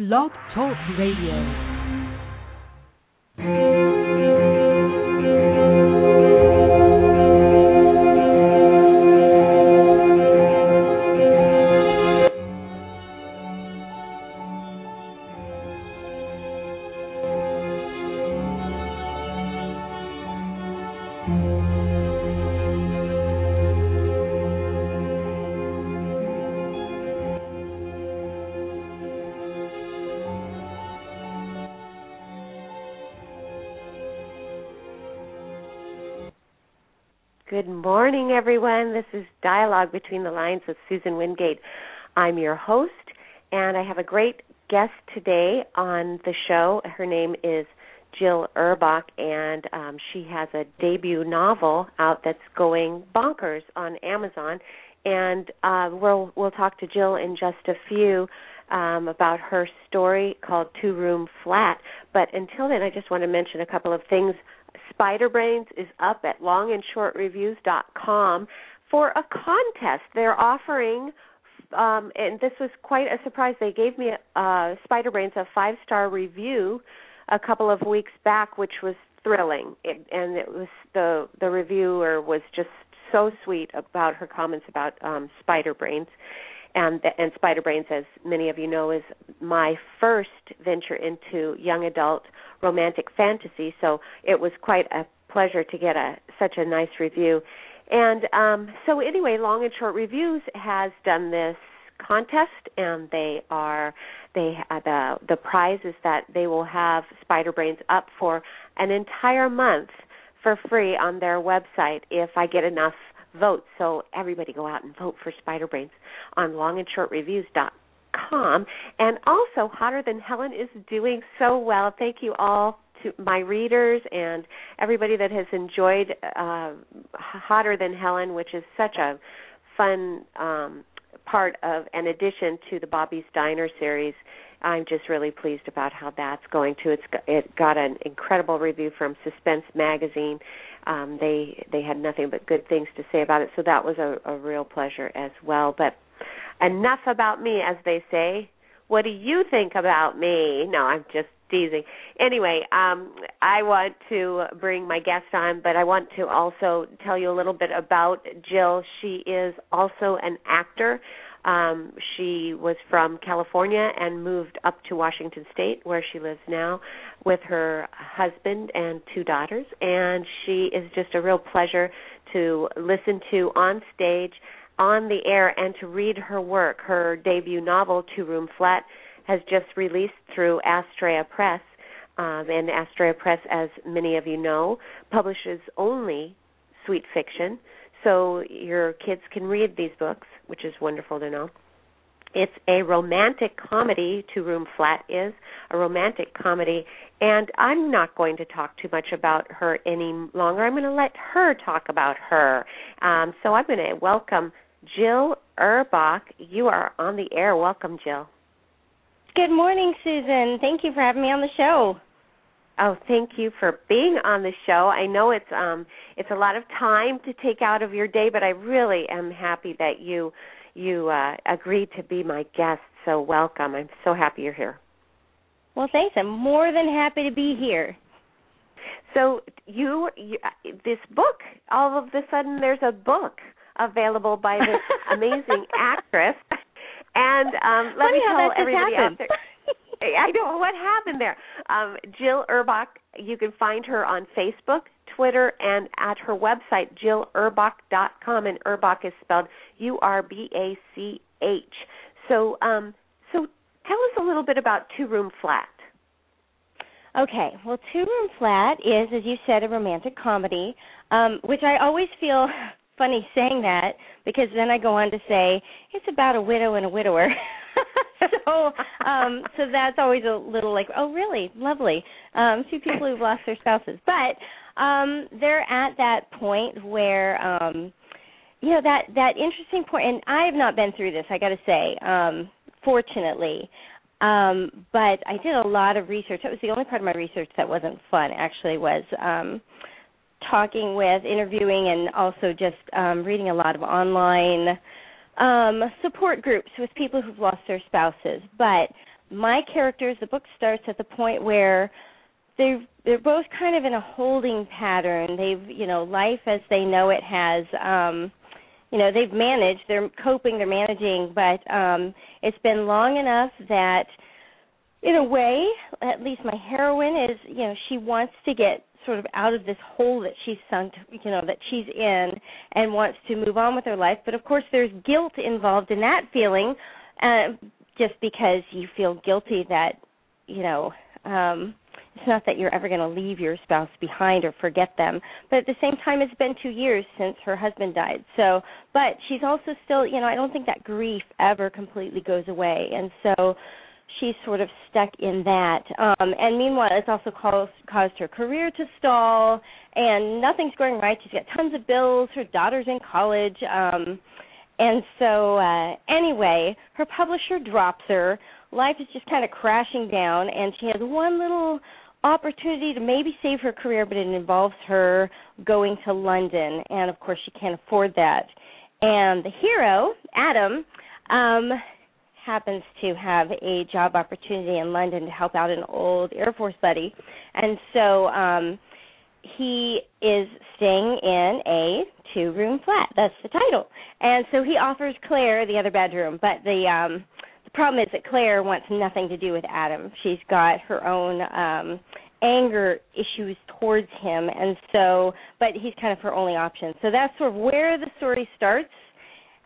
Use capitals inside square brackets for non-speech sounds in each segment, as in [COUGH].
Blog Talk Radio. Everyone. This is Dialogue Between the Lines with Susan Wingate. I'm your host, and I have a great guest today on the show. Her name is Jill Urbach, and um, she has a debut novel out that's going bonkers on Amazon. And uh, we'll we'll talk to Jill in just a few um, about her story called Two Room Flat. But until then, I just want to mention a couple of things Spider Brains is up at longandshortreviews.com for a contest. They're offering, um, and this was quite a surprise. They gave me uh, Spider Brains a five star review a couple of weeks back, which was thrilling. It, and it was the the reviewer was just so sweet about her comments about um, Spider And and Spider Brains, as many of you know, is my first venture into young adult romantic fantasy. So it was quite a pleasure to get a such a nice review. And um, so anyway, Long and Short Reviews has done this contest, and they are they uh, the the prize is that they will have Spider Brains up for an entire month for free on their website if I get enough vote. So everybody go out and vote for Spider Brains on longandshortreviews.com. And also, Hotter Than Helen is doing so well. Thank you all to my readers and everybody that has enjoyed uh, Hotter Than Helen, which is such a fun um, part of an addition to the Bobby's Diner series. I'm just really pleased about how that's going too. It's it got an incredible review from Suspense magazine. Um, they they had nothing but good things to say about it, so that was a, a real pleasure as well. But enough about me, as they say. What do you think about me? No, I'm just teasing. Anyway, um, I want to bring my guest on, but I want to also tell you a little bit about Jill. She is also an actor. Um, she was from California and moved up to Washington State, where she lives now, with her husband and two daughters. And she is just a real pleasure to listen to on stage, on the air, and to read her work. Her debut novel, Two Room Flat, has just released through Astraea Press. Um, and Astraea Press, as many of you know, publishes only sweet fiction so your kids can read these books, which is wonderful to know. It's a romantic comedy, Two Room Flat is a romantic comedy, and I'm not going to talk too much about her any longer. I'm going to let her talk about her. Um, so I'm going to welcome Jill Urbach. You are on the air. Welcome, Jill. Good morning, Susan. Thank you for having me on the show. Oh, thank you for being on the show. I know it's um it's a lot of time to take out of your day, but I really am happy that you you uh agreed to be my guest. So welcome. I'm so happy you're here. Well, thanks. I'm more than happy to be here. So you, you this book, all of a sudden there's a book available by this [LAUGHS] amazing actress. And um let Funny me tell everybody out there [LAUGHS] I don't know what happened there. Um, Jill Urbach, you can find her on Facebook, Twitter, and at her website, jillurbach.com. And Urbach is spelled U R B A C H. So, um, so tell us a little bit about Two Room Flat. Okay, well, Two Room Flat is, as you said, a romantic comedy, um, which I always feel funny saying that because then I go on to say it's about a widow and a widower. [LAUGHS] so um so that's always a little like oh really? Lovely. Um two people who've lost their spouses. But um they're at that point where um you know that that interesting point and i have not been through this i got to say um fortunately. Um but i did a lot of research. That was the only part of my research that wasn't fun actually was um talking with interviewing and also just um reading a lot of online um, support groups with people who've lost their spouses. But my characters, the book starts at the point where they they're both kind of in a holding pattern. They've you know life as they know it has. um you know they've managed they're coping they're managing but um it's been long enough that in a way at least my heroine is you know she wants to get sort of out of this hole that she's sunk you know that she's in and wants to move on with her life. But of course there's guilt involved in that feeling uh just because you feel guilty that you know um it's not that you're ever going to leave your spouse behind or forget them. But at the same time it's been 2 years since her husband died. So but she's also still you know I don't think that grief ever completely goes away. And so she's sort of stuck in that. Um and meanwhile it's also caused caused her career to stall and nothing's going right. She's got tons of bills. Her daughter's in college. Um and so uh anyway her publisher drops her. Life is just kind of crashing down and she has one little opportunity to maybe save her career, but it involves her going to London, and of course she can't afford that. And the hero, Adam, um, happens to have a job opportunity in London to help out an old Air Force buddy, and so um, he is staying in a two-room flat. That's the title, and so he offers Claire the other bedroom, but the um, the problem is that Claire wants nothing to do with Adam. She's got her own um anger issues towards him and so but he's kind of her only option. So that's sort of where the story starts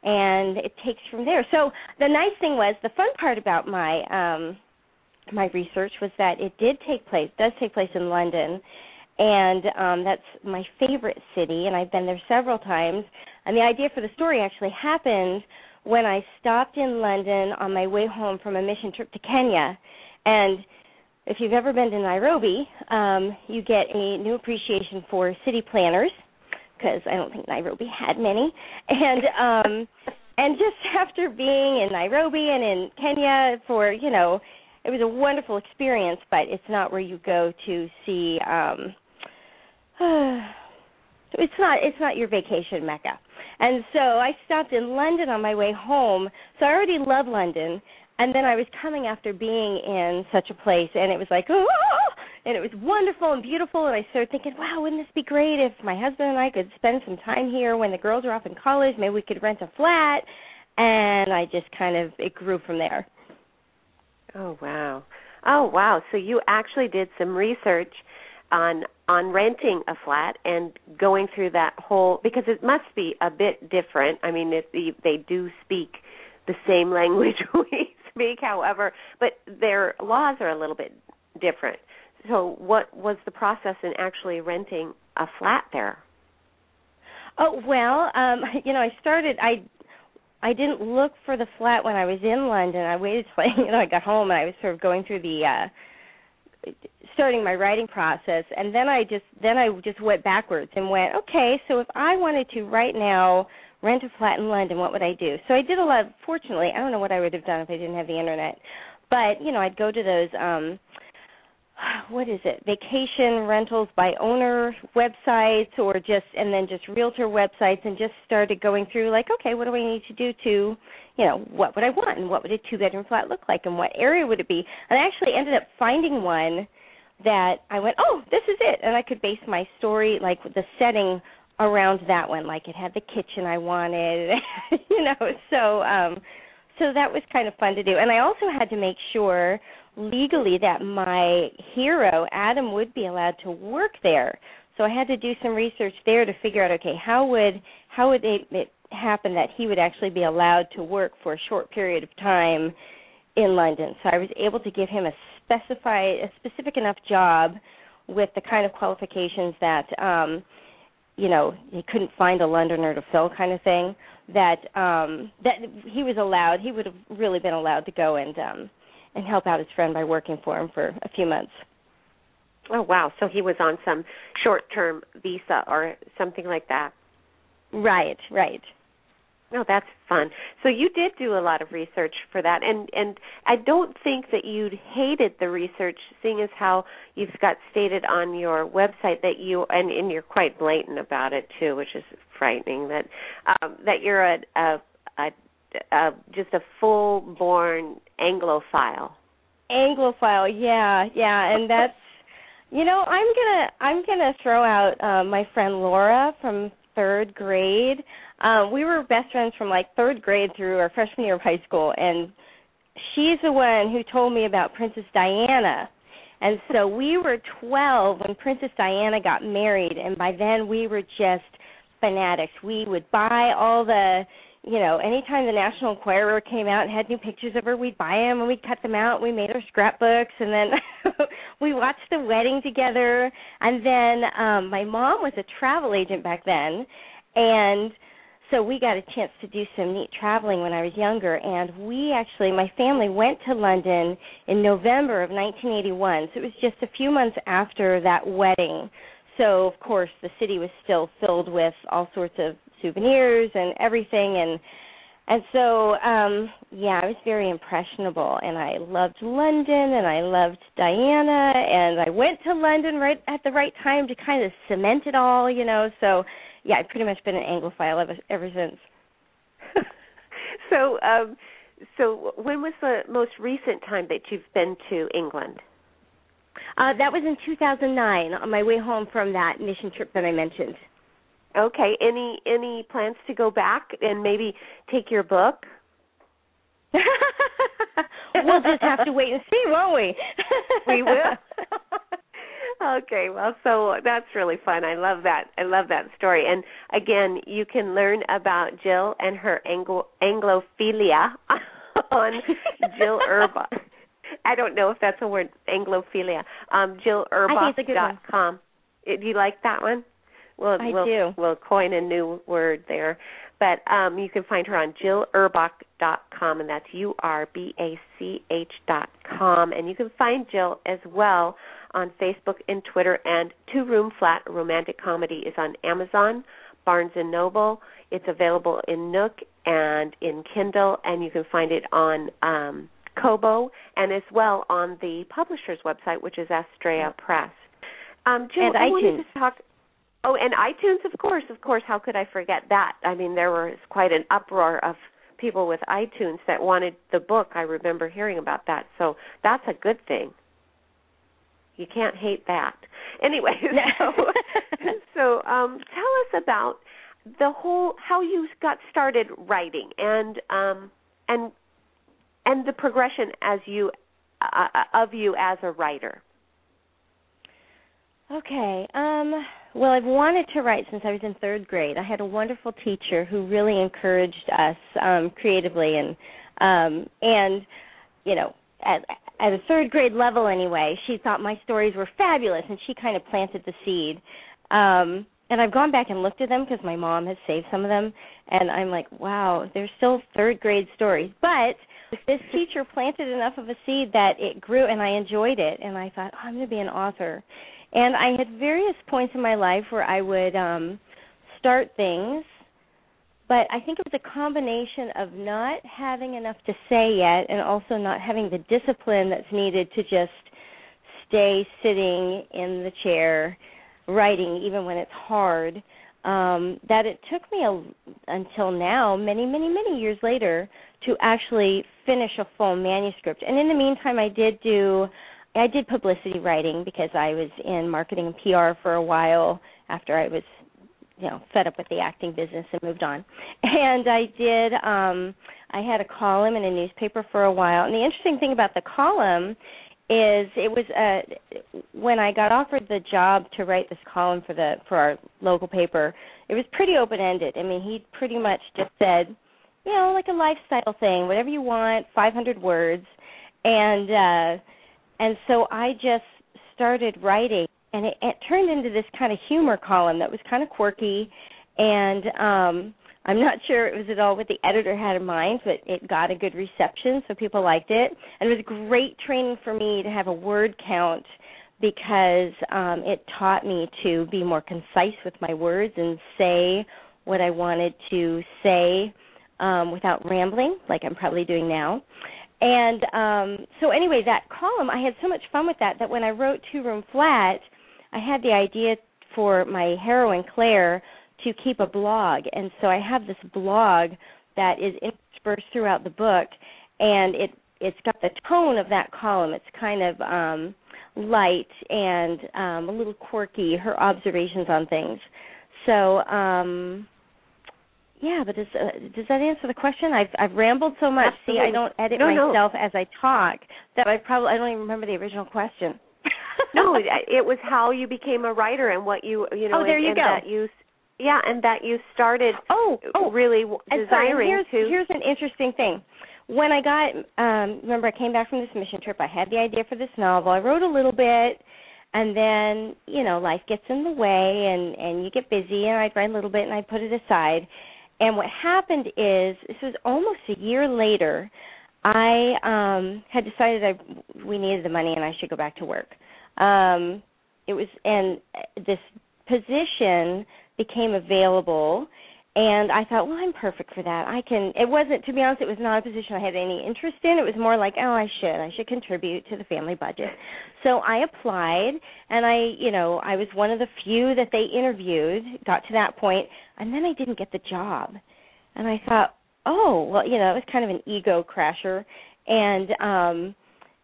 and it takes from there. So the nice thing was the fun part about my um my research was that it did take place does take place in London and um that's my favorite city and I've been there several times. And the idea for the story actually happened when I stopped in London on my way home from a mission trip to Kenya. And if you've ever been to Nairobi, um, you get a new appreciation for city planners because I don't think Nairobi had many. And um, and just [LAUGHS] after being in Nairobi and in Kenya for you know, it was a wonderful experience. But it's not where you go to see. Um, [SIGHS] it's not it's not your vacation mecca. And so I stopped in London on my way home. So I already love London. And then I was coming after being in such a place, and it was like, oh, and it was wonderful and beautiful. And I started thinking, wow, wouldn't this be great if my husband and I could spend some time here when the girls are off in college? Maybe we could rent a flat. And I just kind of, it grew from there. Oh, wow. Oh, wow. So you actually did some research on on renting a flat and going through that whole because it must be a bit different. I mean, it, they do speak the same [LAUGHS] language we speak, however, but their laws are a little bit different. So, what was the process in actually renting a flat there? Oh well, um, [LAUGHS] you know, I started. I I didn't look for the flat when I was in London. I waited till [LAUGHS] you know I got home and I was sort of going through the uh starting my writing process and then I just then I just went backwards and went, okay, so if I wanted to right now rent a flat in London, what would I do? So I did a lot fortunately, I don't know what I would have done if I didn't have the internet. But, you know, I'd go to those um [SIGHS] what is it? Vacation rentals by owner websites or just and then just realtor websites and just started going through like okay what do i need to do to you know what would i want and what would a two bedroom flat look like and what area would it be? And i actually ended up finding one that i went oh this is it. And i could base my story like the setting around that one. Like it had the kitchen i wanted [LAUGHS] you know so um so that was kind of fun to do. And i also had to make sure legally that my hero Adam would be allowed to work there. So I had to do some research there to figure out okay, how would how would it, it happen that he would actually be allowed to work for a short period of time in London. So I was able to give him a specified a specific enough job with the kind of qualifications that um you know, he couldn't find a Londoner to fill kind of thing that um that he was allowed he would have really been allowed to go and um and help out his friend by working for him for a few months. Oh wow! So he was on some short-term visa or something like that. Right, right. No, that's fun. So you did do a lot of research for that, and and I don't think that you'd hated the research, seeing as how you've got stated on your website that you and and you're quite blatant about it too, which is frightening. That um, that you're a, a uh, just a full born Anglophile. Anglophile, yeah, yeah, and [LAUGHS] that's you know I'm gonna I'm gonna throw out uh, my friend Laura from third grade. Um, we were best friends from like third grade through our freshman year of high school, and she's the one who told me about Princess Diana. And so we were 12 when Princess Diana got married, and by then we were just fanatics. We would buy all the you know, anytime the National Enquirer came out and had new pictures of her, we'd buy them and we'd cut them out. And We made our scrapbooks, and then [LAUGHS] we watched the wedding together. And then um my mom was a travel agent back then, and so we got a chance to do some neat traveling when I was younger. And we actually, my family went to London in November of 1981. So it was just a few months after that wedding. So of course the city was still filled with all sorts of souvenirs and everything. And and so um yeah i was very impressionable. And i loved london and i loved diana and i went to london right at the right time to kind of cement it all you know. So yeah i've pretty much been an anglophile ever ever since. [LAUGHS] So um so when was the most recent time that you've been to england? Uh that was in 2009 on my way home from that mission trip that i mentioned Okay. Any any plans to go back and maybe take your book? [LAUGHS] we'll just have to wait and see, won't we? [LAUGHS] we will. okay, well, so that's really fun. I love that. I love that story. And again, you can learn about Jill and her Anglo- Anglophilia [LAUGHS] on Jill Urbach. I don't know if that's a word, Anglophilia. Um, JillUrbach.com. Do you like that one? We'll, I we'll, do. We'll coin a new word there. But um, you can find her on JillUrbach.com, and that's U R B A C H dot com. And you can find Jill as well on Facebook and Twitter. And Two Room Flat Romantic Comedy is on Amazon, Barnes and Noble. It's available in Nook and in Kindle, and you can find it on um, Kobo and as well on the publisher's website, which is Astraea Press. Um, Jill, and I iTunes. wanted to talk Oh, and iTunes, of course, of course. How could I forget that? I mean, there was quite an uproar of people with iTunes that wanted the book. I remember hearing about that. So that's a good thing. You can't hate that. Anyway, [LAUGHS] so so um, tell us about the whole how you got started writing and um, and and the progression as you uh, of you as a writer. Okay. Um well, I've wanted to write since I was in 3rd grade. I had a wonderful teacher who really encouraged us um creatively and um and you know, at at a 3rd grade level anyway, she thought my stories were fabulous and she kind of planted the seed. Um and I've gone back and looked at them because my mom has saved some of them and I'm like, wow, they're still 3rd grade stories. But this teacher planted enough of a seed that it grew and I enjoyed it and I thought, oh, I'm going to be an author and I had various points in my life where I would um start things, but I think it was a combination of not having enough to say yet and also not having the discipline that's needed to just stay sitting in the chair writing even when it's hard. Um that it took me a, until now, many many many years later to actually finish a full manuscript. And in the meantime I did do I did publicity writing because I was in marketing and PR for a while after I was, you know, fed up with the acting business and moved on. [LAUGHS] And I did um I had a column in a newspaper for a while. And the interesting thing about the column is it was uh when I got offered the job to write this column for the for our local paper, it was pretty open ended. I mean, he pretty much just said, you know, like a lifestyle thing, whatever you want, 500 words. And uh and so I just started writing, and it, it turned into this kind of humor column that was kind of quirky, and um, I'm not sure it was at all what the editor had in mind, but it got a good reception, so people liked it, and it was great training for me to have a word count because um, it taught me to be more concise with my words and say what I wanted to say um, without rambling, like I'm probably doing now. And um so anyway, that column, I had so much fun with that that when I wrote Two Room Flat, I had the idea for my heroine Claire to keep a blog. And so I have this blog that is interspersed throughout the book and it it's got the tone of that column. It's kind of um light and um a little quirky her observations on things. So um yeah, but does uh, does that answer the question? I've I've rambled so much. Absolutely. See, I don't edit no, myself no. as I talk that I probably I don't even remember the original question. [LAUGHS] no, it, was how you became a writer and what you you know Oh, there and, you and go. that you yeah, and that you started Oh, oh, really And sorry, here's, to Here's an interesting thing. When I got, um, remember, I came back from this mission trip. I had the idea for this novel. I wrote a little bit, and then you know, life gets in the way, and and you get busy. And I'd write a little bit, and I'd put it aside. And what happened is, this was almost a year later. I um had decided I we needed the money, and I should go back to work. Um, it was, and this position became available and I thought, well, I'm perfect for that. I can. It wasn't, to be honest, it was not a position I had any interest in. It was more like, oh, I should, I should contribute to the family budget. So I applied, and I, you know, I was one of the few that they interviewed. Got to that point, and then I didn't get the job, and I thought, oh, well, you know, it was kind of an ego crasher, and um,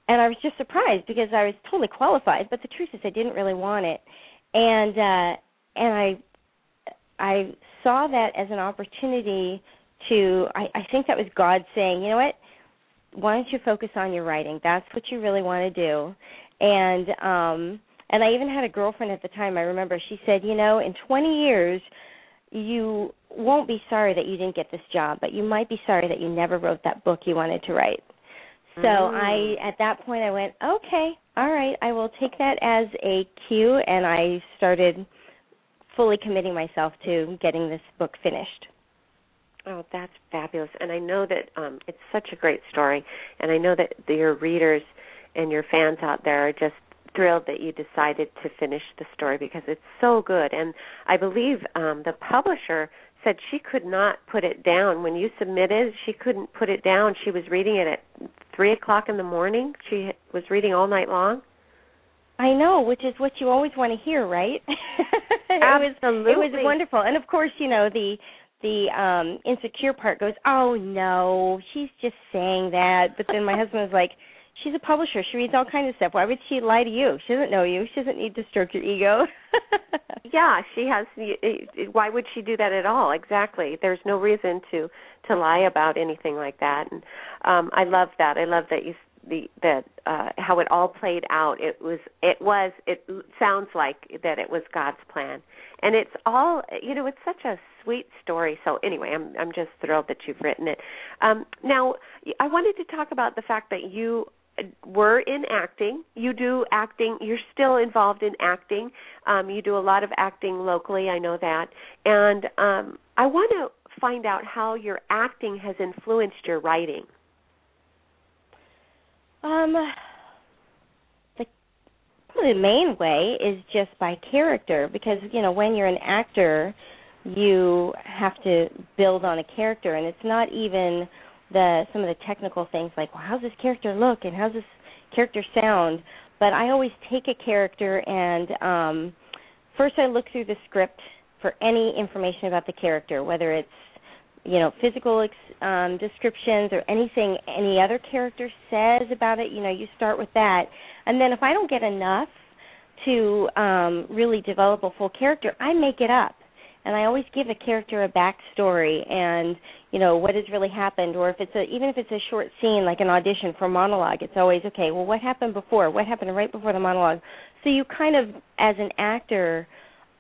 and I was just surprised because I was totally qualified, but the truth is, I didn't really want it, and uh, and I I saw that as an opportunity to I, I think that was God saying, you know what? Why don't you focus on your writing? That's what you really want to do. And um and I even had a girlfriend at the time, I remember she said, you know, in 20 years you won't be sorry that you didn't get this job, but you might be sorry that you never wrote that book you wanted to write. So Mm. I at that point I went, okay, all right, I will take that as a cue and I started fully committing myself to getting this book finished. Oh, that's fabulous. And I know that um it's such a great story and I know that your readers and your fans out there are just thrilled that you decided to finish the story because it's so good. And I believe um the publisher said she could not put it down when you submitted. She couldn't put it down. She was reading it at three o'clock in the morning. She was reading all night long. I know, which is what you always want to hear, right? [LAUGHS] it was Absolutely. it was wonderful. And of course, you know, the the um insecure part goes, "Oh no, she's just saying that." But then my husband was like, "She's a publisher. She reads all kinds of stuff. Why would she lie to you? She doesn't know you. She doesn't need to stroke your ego." [LAUGHS] Yeah, she has. Why would she do that at all? Exactly. There's no reason to to lie about anything like that. And um I love that. I love that you the that uh how it all played out. It was it was it sounds like that it was God's plan. And it's all you know, it's such a sweet story. So anyway, I'm I'm just thrilled that you've written it. Um now I wanted to talk about the fact that you were in acting. You do acting. You're still involved in acting. Um, you do a lot of acting locally. I know that. And um, I want to find out how your acting has influenced your writing. Um, the the main way is just by character because you know when you're an actor, you have to build on a character, and it's not even the some of the technical things like well, how's this character look and how's this character sound. But I always take a character and um, first I look through the script for any information about the character, whether it's you know physical ex- um, descriptions or anything any other character says about it you know you start with that. And then if i don't get enough to um really develop a full character i make it up. And i always give a character a backstory and you know what has really happened. Or if it's a even if it's a short scene like an audition for monologue it's always okay well what happened before? What happened right before the monologue? So you kind of as an actor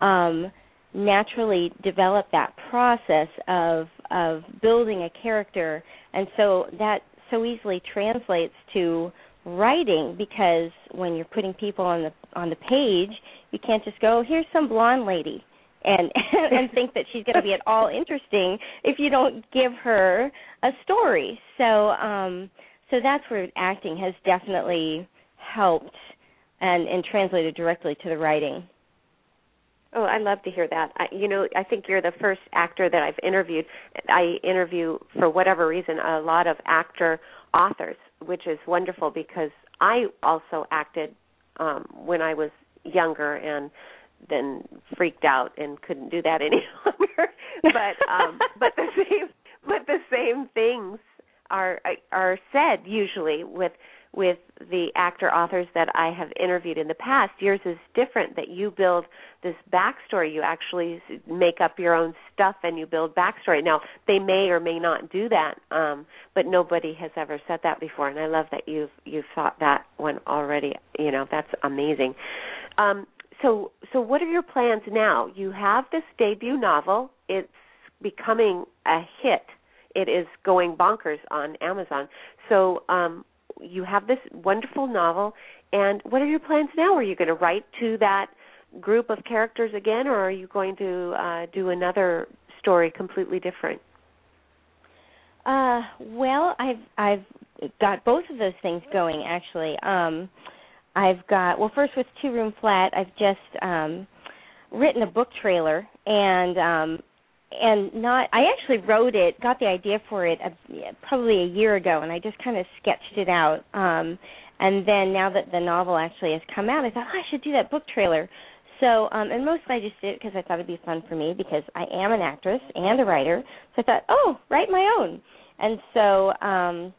um naturally develop that process of of building a character. And so that so easily translates to writing because when you're putting people on the on the page you can't just go here's some blonde lady and [LAUGHS] and think that she's going to be at all interesting if you don't give her a story. So um so that's where acting has definitely helped and and translated directly to the writing Oh, I love to hear that. I, you know, I think you're the first actor that I've interviewed. I interview for whatever reason a lot of actor authors, which is wonderful because I also acted um when I was younger and then freaked out and couldn't do that [LAUGHS] any longer. but um but the [LAUGHS] same but the same things are are said usually with with the actor authors that I have interviewed in the past. Yours is different that you build this backstory. You actually make up your own stuff and you build backstory. Now, they may or may not do that, um, but nobody has ever said that before, and I love that you've you've thought that one already. You know, that's amazing. Um, so, so what are your plans now? You have this debut novel. It's becoming a hit. It is going bonkers on Amazon. So, um, you have this wonderful novel, and what are your plans now? Are you going to write to that group of characters again, or are you going to uh, do another story completely different? Uh, well, I've I've got both of those things going actually. Um, I've got well, first with Two Room Flat, I've just um, written a book trailer, and um, and not I actually wrote it, got the idea for it a, probably a year ago, and I just kind of sketched it out. Um, and then now that the novel actually has come out, I thought oh, I should do that book trailer. So, um, and mostly I just did it because I thought it'd be fun for me because I am an actress and a writer. So I thought, oh, write my own. And so um,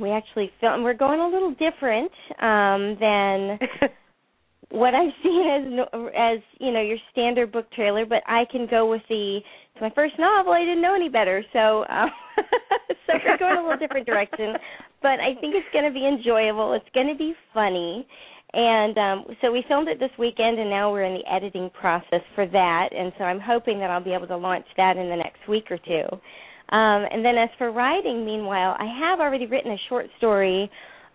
we actually film. We're going a little different um, than [LAUGHS] what I've seen as as you know your standard book trailer, but I can go with the it's my first novel. I didn't know any better, so um, [LAUGHS] so we're going a little different direction. But I think it's going to be enjoyable. It's going to be funny, and um, so we filmed it this weekend, and now we're in the editing process for that. And so I'm hoping that I'll be able to launch that in the next week or two. Um, and then as for writing, meanwhile, I have already written a short story,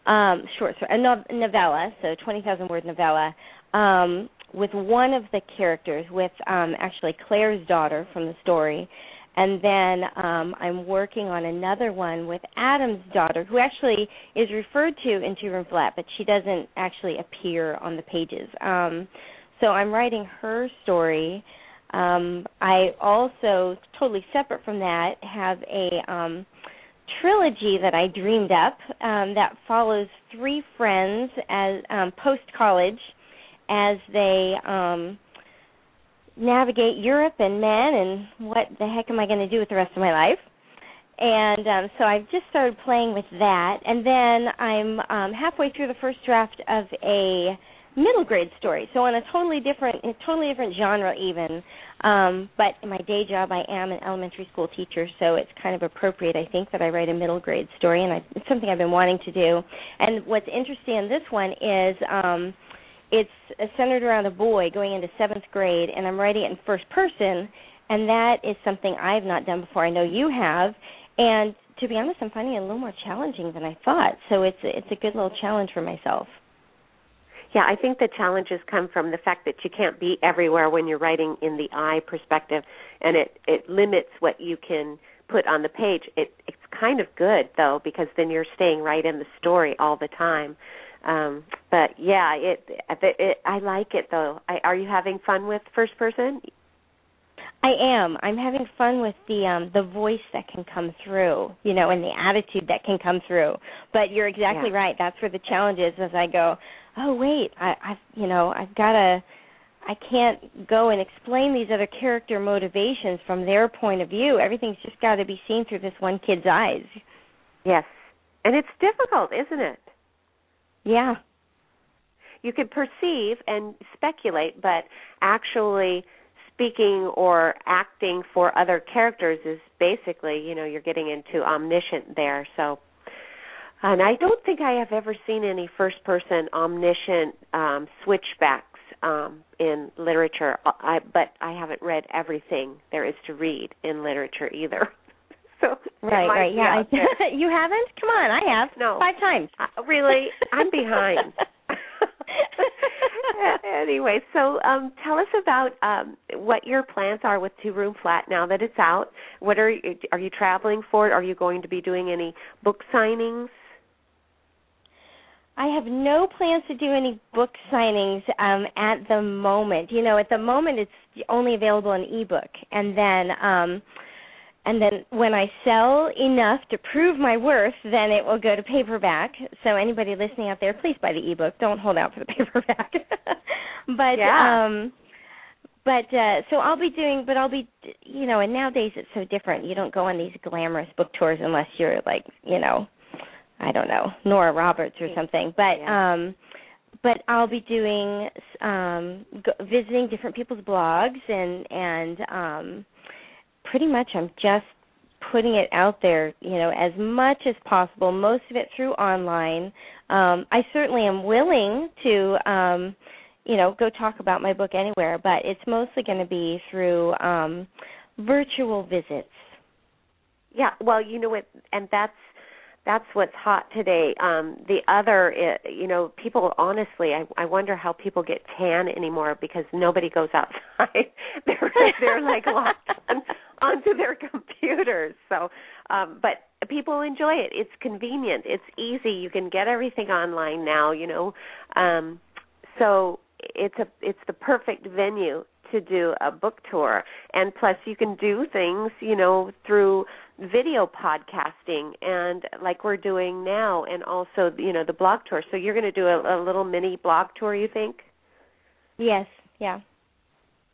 um, short story, a no- novella, so 20,000 word novella. Um, with one of the characters, with um, actually Claire's daughter from the story, and then um, I'm working on another one with Adam's daughter, who actually is referred to in Two Room Flat, but she doesn't actually appear on the pages. Um, so I'm writing her story. Um, I also, totally separate from that, have a um, trilogy that I dreamed up um, that follows three friends as um, post college as they um navigate Europe and men and what the heck am I going to do with the rest of my life? And um so I've just started playing with that and then I'm um halfway through the first draft of a middle grade story. So on a totally different a totally different genre even. Um but in my day job I am an elementary school teacher, so it's kind of appropriate I think that I write a middle grade story and I, it's something I've been wanting to do. And what's interesting in this one is um it's centered around a boy going into seventh grade, and I'm writing it in first person, and that is something I've not done before. I know you have, and to be honest, I'm finding it a little more challenging than I thought. So it's it's a good little challenge for myself. Yeah, I think the challenges come from the fact that you can't be everywhere when you're writing in the I perspective, and it it limits what you can put on the page. It it's kind of good though because then you're staying right in the story all the time um but yeah it, it, it i like it though I, are you having fun with first person I am. I'm having fun with the um the voice that can come through, you know, and the attitude that can come through. But you're exactly yeah. right. That's where the challenge is as I go, "Oh, wait, I I've, you know, I've got to I can't go and explain these other character motivations from their point of view. Everything's just got to be seen through this one kid's eyes." Yes. And it's difficult, isn't it? Yeah. You could perceive and speculate, but actually speaking or acting for other characters is basically, you know, you're getting into omniscient there. So and I don't think I have ever seen any first person omniscient um switchbacks um in literature. I but I haven't read everything there is to read in literature either. [LAUGHS] so right, right, yeah. I, [LAUGHS] you haven't? Come on, I have. No, five times. Uh, really, I'm behind. [LAUGHS] [LAUGHS] anyway, so um, tell us about um, what your plans are with Two Room Flat now that it's out. What are you, are you traveling for it? Are you going to be doing any book signings? I have no plans to do any book signings um, at the moment. You know, at the moment it's only available in ebook, and then um, and then when I sell enough to prove my worth, then it will go to paperback. So anybody listening out there, please buy the ebook. Don't hold out for the [LAUGHS] paperback. [LAUGHS] but yeah. um but uh so I'll be doing but I'll be you know and nowadays it's so different you don't go on these glamorous book tours unless you're like you know I don't know Nora Roberts or something but Yeah. um but I'll be doing um go, visiting different people's blogs and and um pretty much I'm just putting it out there you know as much as possible most of it through online. Um I certainly am willing to um you know go talk about my book anywhere but it's mostly going to be through um virtual visits. Yeah, well, you know what, and that's that's what's hot today. Um, the other, you know, people honestly, I, I wonder how people get tan anymore because nobody goes outside. [LAUGHS] they're they're like locked [LAUGHS] on, onto their computers. So, um, but people enjoy it. It's convenient. It's easy. You can get everything online now. You know, um, so it's a it's the perfect venue to do a book tour and plus you can do things you know through video podcasting and like we're doing now and also you know the blog tour. So you're going to do a, a little mini blog tour you think? Yes yeah.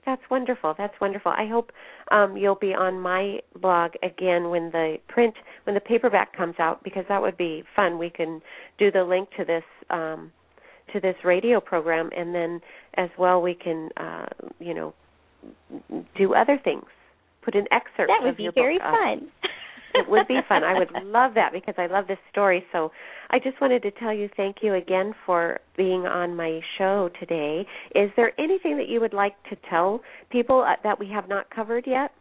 That's wonderful that's wonderful. I hope um you'll be on my blog again when the print when the paperback comes out because that would be fun. We can do the link to this um to this radio program and then as well we can uh you know do other things. Put an excerpt that would be very book fun [LAUGHS] it would be fun. I would love that because I love this story. So I just wanted to tell you thank you again for being on my show today. Is there anything that you would like to tell people uh, that we have not covered yet?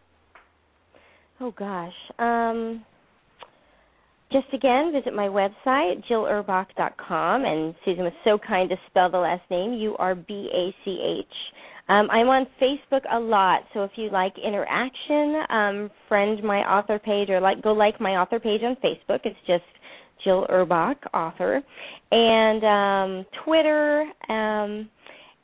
Oh gosh. Um just again, visit my website, jillurbach.com, and Susan was so kind to spell the last name, U R B A C H. Um, I'm on Facebook a lot, so if you like interaction, um, friend my author page or like go like my author page on Facebook. It's just Jill Urbach, author, and um, Twitter. Um,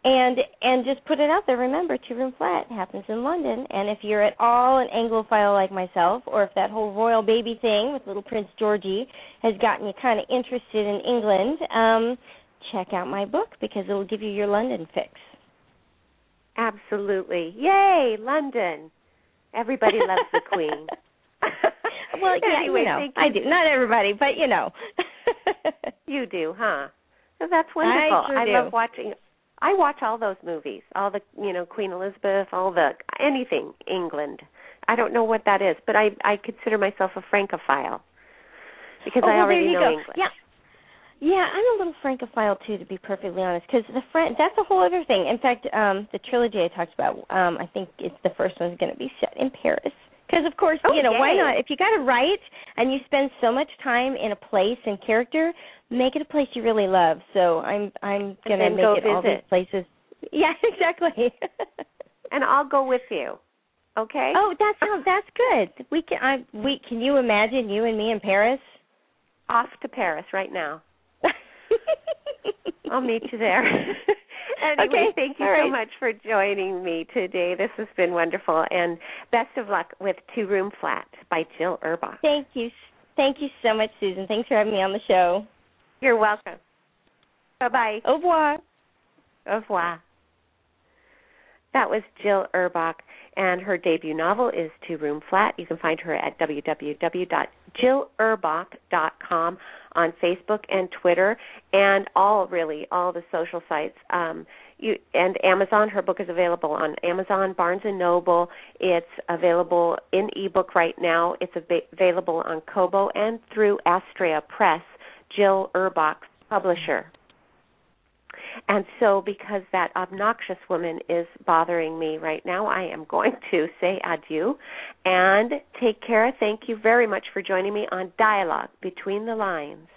and and just put it out there. Remember, Two Room Flat happens in London, and if you're at all an Anglophile like myself, or if that whole royal baby thing with little Prince Georgie has gotten you kind of interested in England, um, check out my book because it'll give you your London fix. Absolutely. Yay, London. Everybody loves the Queen. [LAUGHS] well, yeah, anyway, you know, you. I do. Not everybody, but you know. [LAUGHS] You do, huh? So that's wonderful. sure do. love watching I watch all those movies, all the you know Queen Elizabeth, all the anything England. I don't know what that is, but I I consider myself a francophile because oh, I well, already know go. English. Yeah. Yeah, I'm a little francophile too, to be perfectly honest, because the Fran- that's a whole other thing. In fact, um the trilogy I talked about, um I think it's the first one's going to be set in Paris. Because of course, Oh, you know, why not? If you got to write and you spend so much time in a place and character, make it a place you really love. So I'm I'm going to make go it all these places. [LAUGHS] Yeah, exactly. [LAUGHS] And I'll go with you. Okay? oh, that sounds that's good. We can I we can you imagine you and me in Paris? Off to Paris right now. I'll meet you there. [LAUGHS] anyway, Okay, thank you all so right. much for joining me today. This has been wonderful, and best of luck with Two Room Flat by Jill Urbach. Thank you. Thank you so much, Susan. Thanks for having me on the show. You're welcome. Bye bye. Au revoir. Au revoir. That was Jill Urbach, and her debut novel is Two Room Flat. You can find her at www.jillurbach.com on Facebook and Twitter, and all really all the social sites. Um, you and Amazon. Her book is available on Amazon, Barnes and Noble. It's available in ebook right now. It's av- available on Kobo and through Astraea Press, Jill Urbach's publisher. And so, because that obnoxious woman is bothering me right now, I am going to say adieu and take care. Thank you very much for joining me on Dialogue Between the Lines.